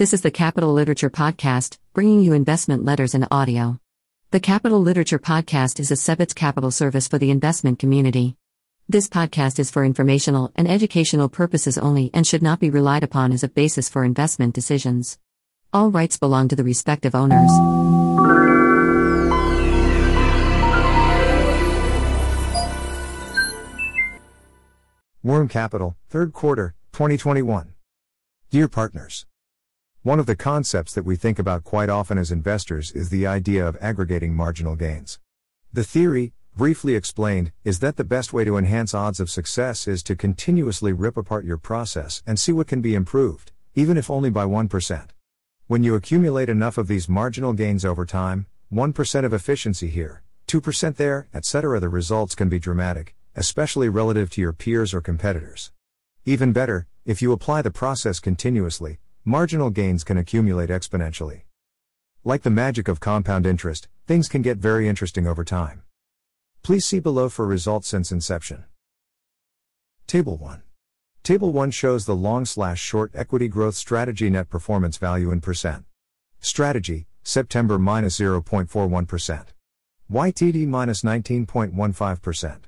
This is the Capital Literature Podcast, bringing you investment letters in audio. The Capital Literature Podcast is a Sebitz capital service for the investment community. This podcast is for informational and educational purposes only and should not be relied upon as a basis for investment decisions. All rights belong to the respective owners. Worm Capital, third quarter, 2021. Dear partners, one of the concepts that we think about quite often as investors is the idea of aggregating marginal gains. The theory, briefly explained, is that the best way to enhance odds of success is to continuously rip apart your process and see what can be improved, even if only by 1%. When you accumulate enough of these marginal gains over time, 1% of efficiency here, 2% there, etc., the results can be dramatic, especially relative to your peers or competitors. Even better, if you apply the process continuously, marginal gains can accumulate exponentially. Like the magic of compound interest, things can get very interesting over time. Please see below for results since inception. Table 1. Table 1 shows the long slash short equity growth strategy net performance value in percent. Strategy, September minus 0.41%. YTD minus 19.15%.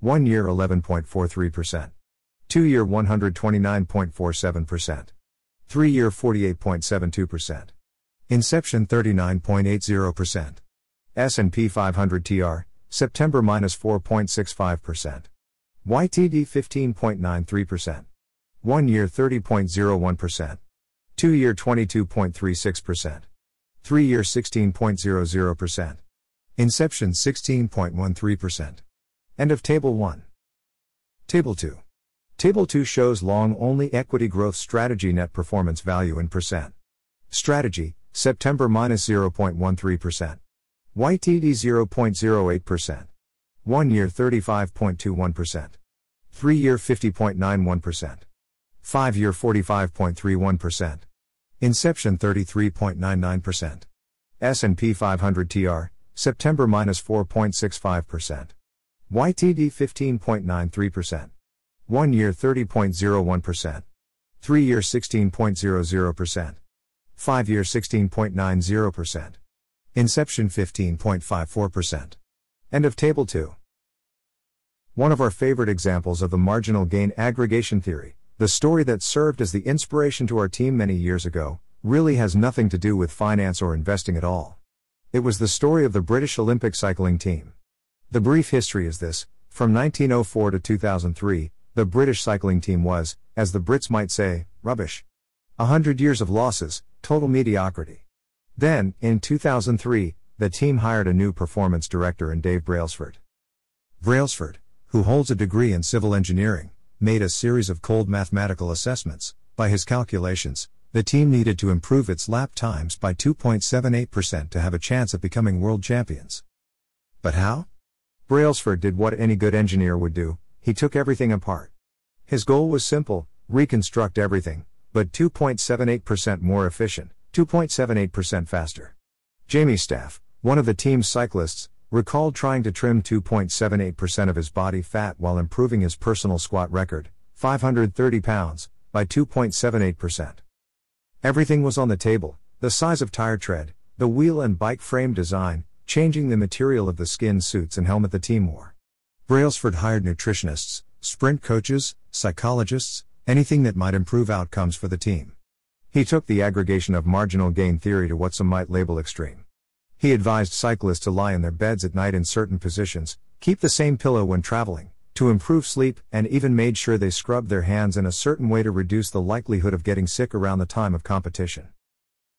1 year 11.43%. 2 year 129.47%. 3 year 48.72%. Inception 39.80%. S&P 500 TR, September minus 4.65%. YTD 15.93%. 1 year 30.01%. 2 year 22.36%. 3 year 16.00%. Inception 16.13%. End of Table 1. Table 2. Table 2 shows long only equity growth strategy net performance value in percent. Strategy, September minus 0.13%. YTD 0.08%. 1 year 35.21%. 3 year 50.91%. 5 year 45.31%. Inception 33.99%. S&P 500 TR, September minus 4.65%. YTD 15.93%. 1 year 30.01%. 3 year 16.00%. 5 year 16.90%. Inception 15.54%. End of Table 2. One of our favorite examples of the marginal gain aggregation theory, the story that served as the inspiration to our team many years ago, really has nothing to do with finance or investing at all. It was the story of the British Olympic cycling team. The brief history is this from 1904 to 2003, the British cycling team was, as the Brits might say, rubbish. A hundred years of losses, total mediocrity. Then, in 2003, the team hired a new performance director in Dave Brailsford. Brailsford, who holds a degree in civil engineering, made a series of cold mathematical assessments. By his calculations, the team needed to improve its lap times by 2.78% to have a chance of becoming world champions. But how? Brailsford did what any good engineer would do he took everything apart. His goal was simple reconstruct everything, but 2.78% more efficient, 2.78% faster. Jamie Staff, one of the team's cyclists, recalled trying to trim 2.78% of his body fat while improving his personal squat record, 530 pounds, by 2.78%. Everything was on the table the size of tire tread, the wheel and bike frame design, changing the material of the skin suits and helmet the team wore. Brailsford hired nutritionists, sprint coaches, psychologists, anything that might improve outcomes for the team. He took the aggregation of marginal gain theory to what some might label extreme. He advised cyclists to lie in their beds at night in certain positions, keep the same pillow when traveling, to improve sleep, and even made sure they scrubbed their hands in a certain way to reduce the likelihood of getting sick around the time of competition.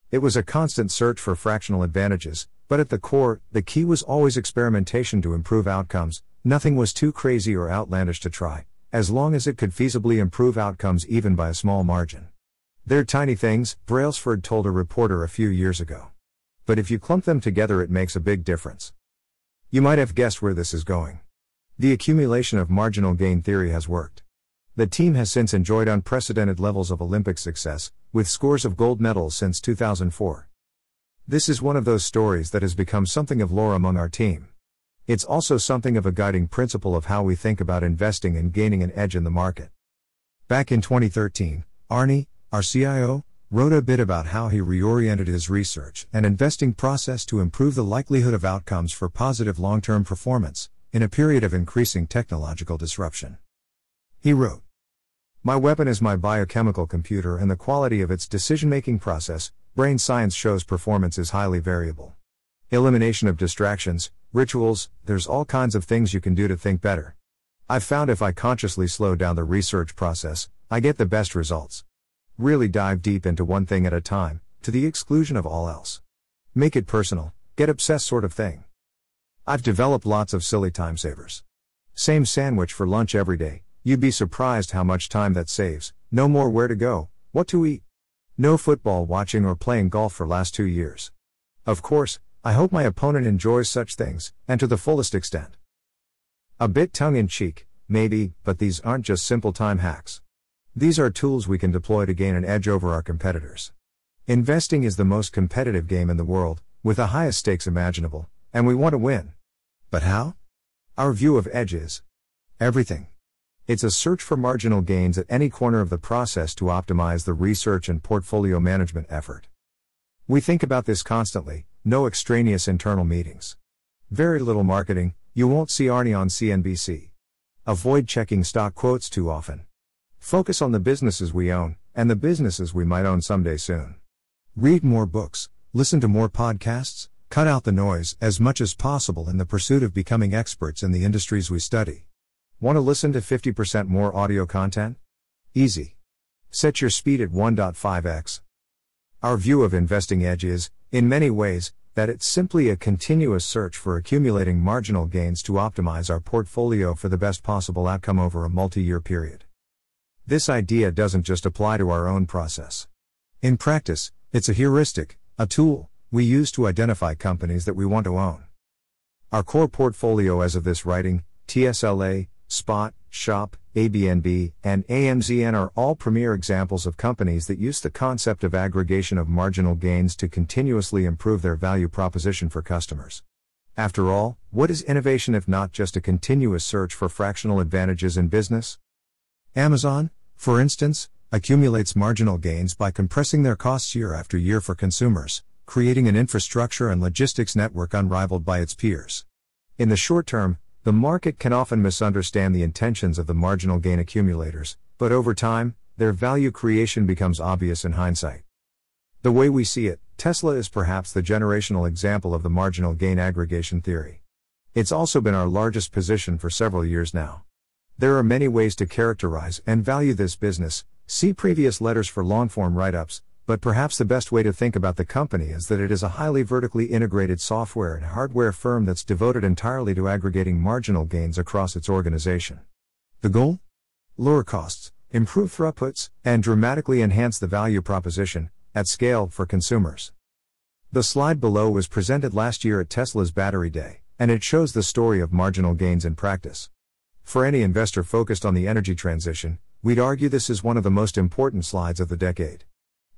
It was a constant search for fractional advantages, but at the core, the key was always experimentation to improve outcomes, Nothing was too crazy or outlandish to try, as long as it could feasibly improve outcomes even by a small margin. They're tiny things, Brailsford told a reporter a few years ago. But if you clump them together, it makes a big difference. You might have guessed where this is going. The accumulation of marginal gain theory has worked. The team has since enjoyed unprecedented levels of Olympic success, with scores of gold medals since 2004. This is one of those stories that has become something of lore among our team. It's also something of a guiding principle of how we think about investing and gaining an edge in the market. Back in 2013, Arne, our CIO, wrote a bit about how he reoriented his research and investing process to improve the likelihood of outcomes for positive long term performance in a period of increasing technological disruption. He wrote, My weapon is my biochemical computer, and the quality of its decision making process, brain science shows performance is highly variable. Elimination of distractions, rituals, there's all kinds of things you can do to think better. I've found if I consciously slow down the research process, I get the best results. Really dive deep into one thing at a time, to the exclusion of all else. Make it personal, get obsessed sort of thing. I've developed lots of silly time savers. Same sandwich for lunch every day, you'd be surprised how much time that saves. No more where to go, what to eat. No football watching or playing golf for last two years. Of course, I hope my opponent enjoys such things, and to the fullest extent. A bit tongue in cheek, maybe, but these aren't just simple time hacks. These are tools we can deploy to gain an edge over our competitors. Investing is the most competitive game in the world, with the highest stakes imaginable, and we want to win. But how? Our view of edge is everything. It's a search for marginal gains at any corner of the process to optimize the research and portfolio management effort. We think about this constantly, no extraneous internal meetings. Very little marketing, you won't see Arne on CNBC. Avoid checking stock quotes too often. Focus on the businesses we own, and the businesses we might own someday soon. Read more books, listen to more podcasts, cut out the noise as much as possible in the pursuit of becoming experts in the industries we study. Want to listen to 50% more audio content? Easy. Set your speed at 1.5x. Our view of investing edge is, in many ways, that it's simply a continuous search for accumulating marginal gains to optimize our portfolio for the best possible outcome over a multi year period. This idea doesn't just apply to our own process. In practice, it's a heuristic, a tool, we use to identify companies that we want to own. Our core portfolio as of this writing, TSLA, Spot, Shop, ABNB, and AMZN are all premier examples of companies that use the concept of aggregation of marginal gains to continuously improve their value proposition for customers. After all, what is innovation if not just a continuous search for fractional advantages in business? Amazon, for instance, accumulates marginal gains by compressing their costs year after year for consumers, creating an infrastructure and logistics network unrivaled by its peers. In the short term, the market can often misunderstand the intentions of the marginal gain accumulators, but over time, their value creation becomes obvious in hindsight. The way we see it, Tesla is perhaps the generational example of the marginal gain aggregation theory. It's also been our largest position for several years now. There are many ways to characterize and value this business, see previous letters for long form write ups, but perhaps the best way to think about the company is that it is a highly vertically integrated software and hardware firm that's devoted entirely to aggregating marginal gains across its organization. The goal? Lower costs, improve throughputs, and dramatically enhance the value proposition, at scale, for consumers. The slide below was presented last year at Tesla's Battery Day, and it shows the story of marginal gains in practice. For any investor focused on the energy transition, we'd argue this is one of the most important slides of the decade.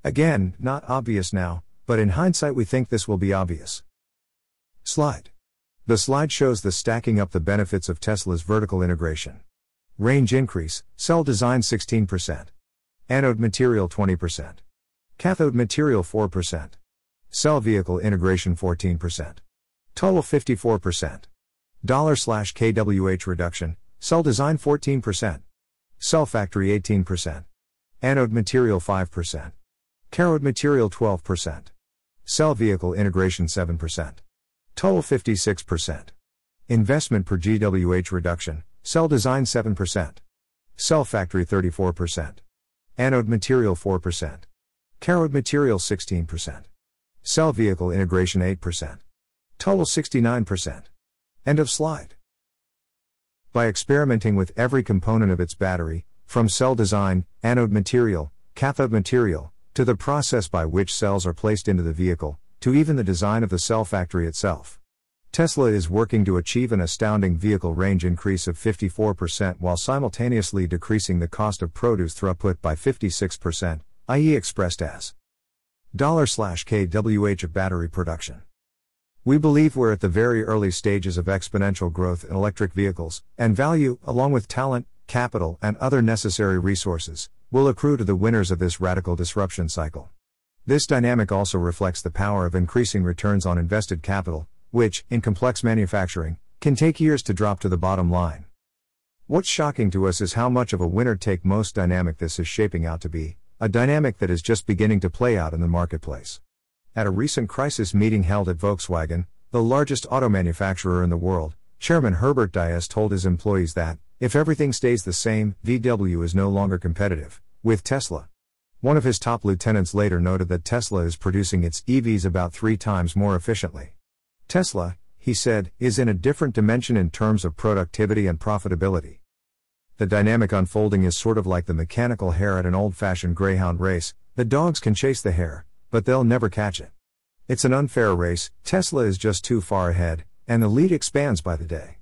Again, not obvious now, but in hindsight we think this will be obvious. Slide. The slide shows the stacking up the benefits of Tesla's vertical integration. Range increase, cell design 16%. Anode material 20%. Cathode material 4%. Cell vehicle integration 14%. Total 54%. Dollar slash kWh reduction, Cell design 14%. Cell factory 18%. Anode material 5%. Cathode material 12%. Cell vehicle integration 7%. Total 56%. Investment per GWH reduction, cell design 7%. Cell factory 34%. Anode material 4%. Cathode material 16%. Cell vehicle integration 8%. Total 69%. End of slide by experimenting with every component of its battery, from cell design, anode material, cathode material, to the process by which cells are placed into the vehicle, to even the design of the cell factory itself. Tesla is working to achieve an astounding vehicle range increase of 54% while simultaneously decreasing the cost of produce throughput by 56%, i.e., expressed as $/kWh of battery production. We believe we're at the very early stages of exponential growth in electric vehicles, and value, along with talent, capital, and other necessary resources, will accrue to the winners of this radical disruption cycle. This dynamic also reflects the power of increasing returns on invested capital, which, in complex manufacturing, can take years to drop to the bottom line. What's shocking to us is how much of a winner take most dynamic this is shaping out to be, a dynamic that is just beginning to play out in the marketplace. At a recent crisis meeting held at Volkswagen, the largest auto manufacturer in the world, Chairman Herbert Diess told his employees that, if everything stays the same, VW is no longer competitive with Tesla. One of his top lieutenants later noted that Tesla is producing its EVs about three times more efficiently. Tesla, he said, is in a different dimension in terms of productivity and profitability. The dynamic unfolding is sort of like the mechanical hare at an old fashioned greyhound race the dogs can chase the hare, but they'll never catch it. It's an unfair race, Tesla is just too far ahead, and the lead expands by the day.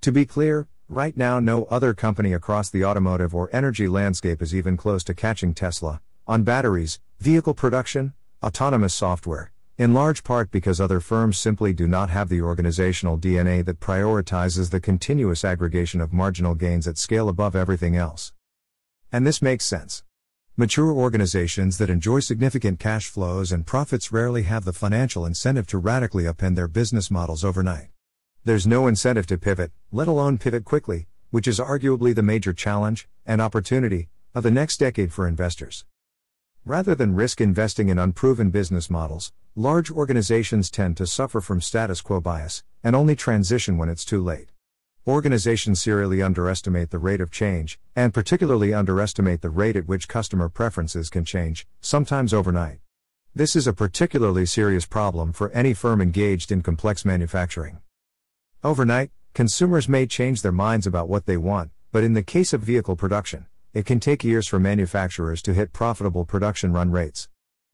To be clear, right now no other company across the automotive or energy landscape is even close to catching Tesla, on batteries, vehicle production, autonomous software, in large part because other firms simply do not have the organizational DNA that prioritizes the continuous aggregation of marginal gains at scale above everything else. And this makes sense. Mature organizations that enjoy significant cash flows and profits rarely have the financial incentive to radically upend their business models overnight. There's no incentive to pivot, let alone pivot quickly, which is arguably the major challenge and opportunity of the next decade for investors. Rather than risk investing in unproven business models, large organizations tend to suffer from status quo bias and only transition when it's too late. Organizations serially underestimate the rate of change, and particularly underestimate the rate at which customer preferences can change, sometimes overnight. This is a particularly serious problem for any firm engaged in complex manufacturing. Overnight, consumers may change their minds about what they want, but in the case of vehicle production, it can take years for manufacturers to hit profitable production run rates.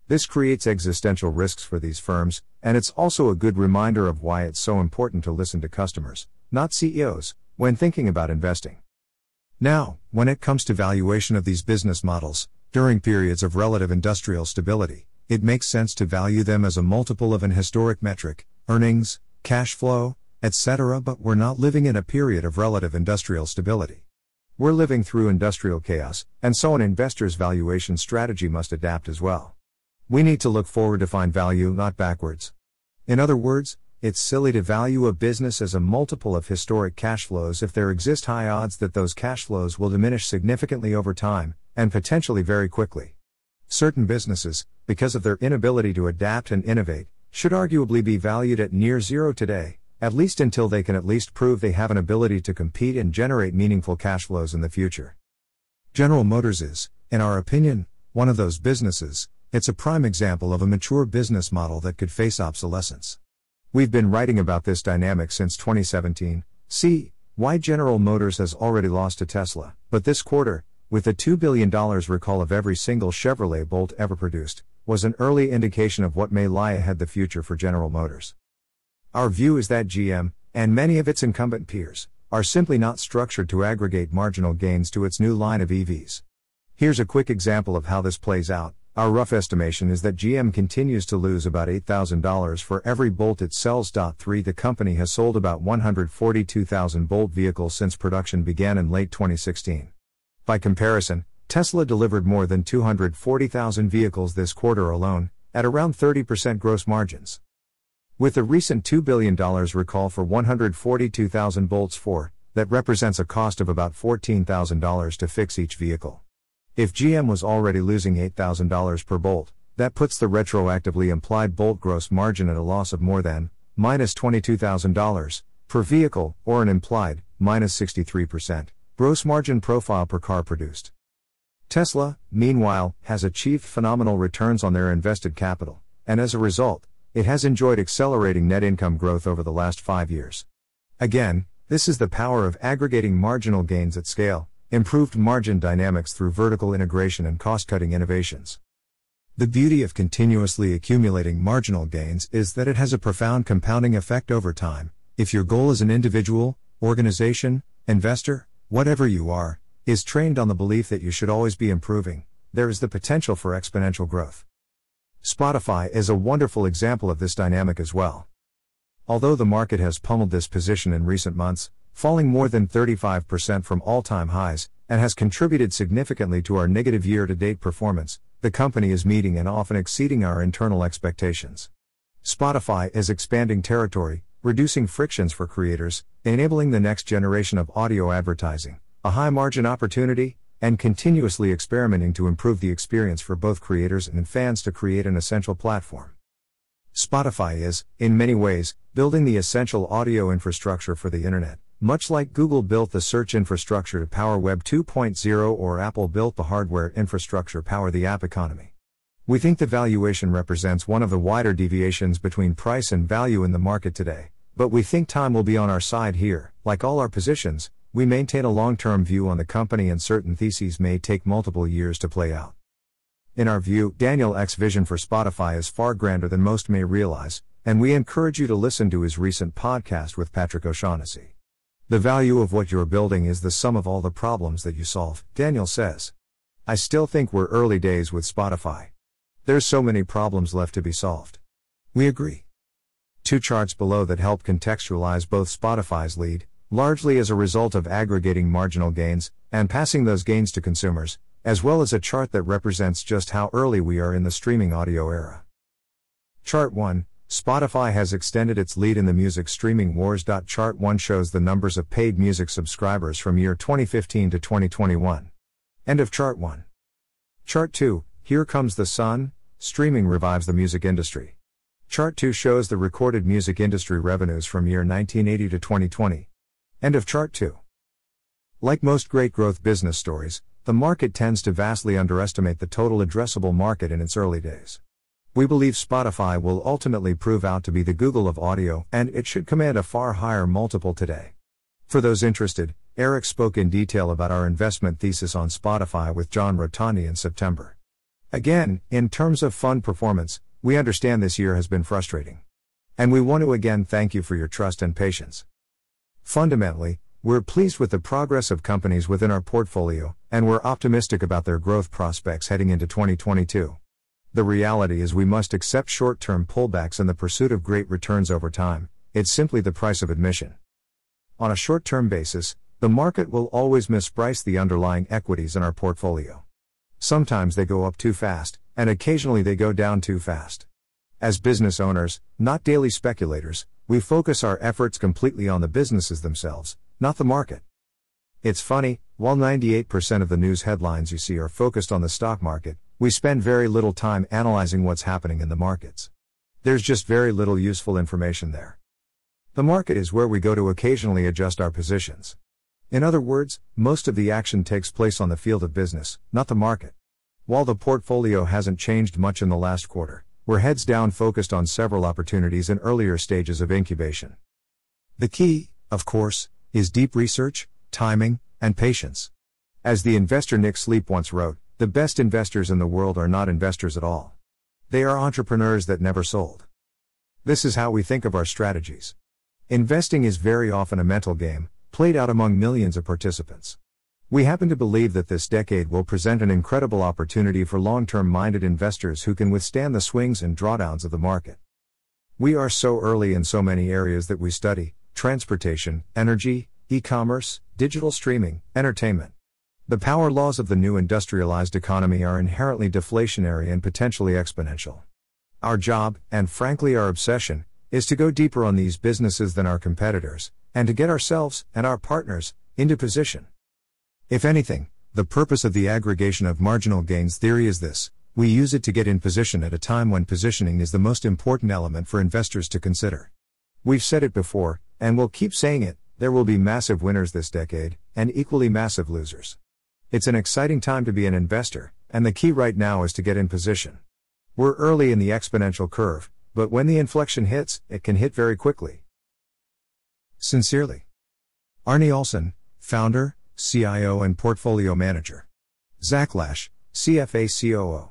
This creates existential risks for these firms, and it's also a good reminder of why it's so important to listen to customers, not CEOs, when thinking about investing. Now, when it comes to valuation of these business models, during periods of relative industrial stability, it makes sense to value them as a multiple of an historic metric, earnings, cash flow, etc. But we're not living in a period of relative industrial stability. We're living through industrial chaos, and so an investor's valuation strategy must adapt as well. We need to look forward to find value, not backwards. In other words, it's silly to value a business as a multiple of historic cash flows if there exist high odds that those cash flows will diminish significantly over time, and potentially very quickly. Certain businesses, because of their inability to adapt and innovate, should arguably be valued at near zero today, at least until they can at least prove they have an ability to compete and generate meaningful cash flows in the future. General Motors is, in our opinion, one of those businesses, it's a prime example of a mature business model that could face obsolescence. We've been writing about this dynamic since 2017. See, why General Motors has already lost to Tesla, but this quarter, with the $2 billion recall of every single Chevrolet Bolt ever produced, was an early indication of what may lie ahead the future for General Motors. Our view is that GM, and many of its incumbent peers, are simply not structured to aggregate marginal gains to its new line of EVs. Here's a quick example of how this plays out. Our rough estimation is that GM continues to lose about $8,000 for every Bolt it sells. 3 The company has sold about 142,000 Bolt vehicles since production began in late 2016. By comparison, Tesla delivered more than 240,000 vehicles this quarter alone, at around 30% gross margins. With the recent $2 billion recall for 142,000 Bolts 4, that represents a cost of about $14,000 to fix each vehicle. If GM was already losing $8,000 per bolt, that puts the retroactively implied bolt gross margin at a loss of more than minus $22,000 per vehicle, or an implied minus 63% gross margin profile per car produced. Tesla, meanwhile, has achieved phenomenal returns on their invested capital, and as a result, it has enjoyed accelerating net income growth over the last five years. Again, this is the power of aggregating marginal gains at scale, improved margin dynamics through vertical integration and cost cutting innovations. The beauty of continuously accumulating marginal gains is that it has a profound compounding effect over time. If your goal as an individual, organization, investor, whatever you are, is trained on the belief that you should always be improving, there is the potential for exponential growth. Spotify is a wonderful example of this dynamic as well. Although the market has pummeled this position in recent months, falling more than 35% from all time highs, and has contributed significantly to our negative year to date performance. The company is meeting and often exceeding our internal expectations. Spotify is expanding territory, reducing frictions for creators, enabling the next generation of audio advertising, a high margin opportunity, and continuously experimenting to improve the experience for both creators and fans to create an essential platform. Spotify is, in many ways, building the essential audio infrastructure for the Internet, much like Google built the search infrastructure to power Web 2.0 or Apple built the hardware infrastructure to power the app economy. We think the valuation represents one of the wider deviations between price and value in the market today, but we think time will be on our side here. Like all our positions, we maintain a long term view on the company and certain theses may take multiple years to play out. In our view, Daniel Ek's vision for Spotify is far grander than most may realize, and we encourage you to listen to his recent podcast with Patrick O'Shaughnessy. The value of what you're building is the sum of all the problems that you solve, Daniel says. I still think we're early days with Spotify. There's so many problems left to be solved. We agree. Two charts below that help contextualize both Spotify's lead, largely as a result of aggregating marginal gains, and passing those gains to consumers, as well as a chart that represents just how early we are in the streaming audio era. Chart 1 Spotify has extended its lead in the music streaming wars. Chart 1 shows the numbers of paid music subscribers from year 2015 to 2021. End of Chart 1. Chart 2 Here Comes the Sun Streaming revives the music industry. Chart 2 shows the recorded music industry revenues from year 1980 to 2020. End of Chart 2. Like most great growth business stories, the market tends to vastly underestimate the total addressable market in its early days. We believe Spotify will ultimately prove out to be the Google of audio, and it should command a far higher multiple today. For those interested, Eric spoke in detail about our investment thesis on Spotify with John Rotonti in September. Again, in terms of fund performance, we understand this year has been frustrating. And we want to again thank you for your trust and patience. Fundamentally, we're pleased with the progress of companies within our portfolio, and we're optimistic about their growth prospects heading into 2022. The reality is we must accept short term pullbacks in the pursuit of great returns over time, it's simply the price of admission. On a short term basis, the market will always misprice the underlying equities in our portfolio. Sometimes they go up too fast, and occasionally they go down too fast. As business owners, not daily speculators, we focus our efforts completely on the businesses themselves, not the market. It's funny, while 98% of the news headlines you see are focused on the stock market, we spend very little time analyzing what's happening in the markets. There's just very little useful information there. The market is where we go to occasionally adjust our positions. In other words, most of the action takes place on the field of business, not the market. While the portfolio hasn't changed much in the last quarter, we're heads down focused on several opportunities in earlier stages of incubation. The key, of course, is deep research, timing, and patience. As the investor Nick Sleep once wrote, the best investors in the world are not investors at all. They are entrepreneurs that never sold. This is how we think of our strategies. Investing is very often a mental game, played out among millions of participants. We happen to believe that this decade will present an incredible opportunity for long term minded investors who can withstand the swings and drawdowns of the market. We are so early in so many areas that we study, transportation, energy, e commerce, digital streaming, entertainment. The power laws of the new industrialized economy are inherently deflationary and potentially exponential. Our job, and frankly our obsession, is to go deeper on these businesses than our competitors, and to get ourselves, and our partners, into position. If anything, the purpose of the aggregation of marginal gains theory is this we use it to get in position at a time when positioning is the most important element for investors to consider. We've said it before, and we'll keep saying it, there will be massive winners this decade, and equally massive losers. It's an exciting time to be an investor, and the key right now is to get in position. We're early in the exponential curve, but when the inflection hits, it can hit very quickly. Sincerely. Arne Alsin, founder, CIO and portfolio manager. Zach Lash, CFA COO.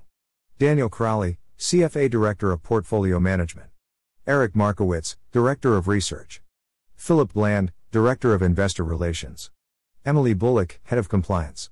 Daniel Crowley, CFA Director of Portfolio Management. Eric Markowitz, Director of Research. Philip Bland, Director of Investor Relations. Emily Bullock, Head of Compliance.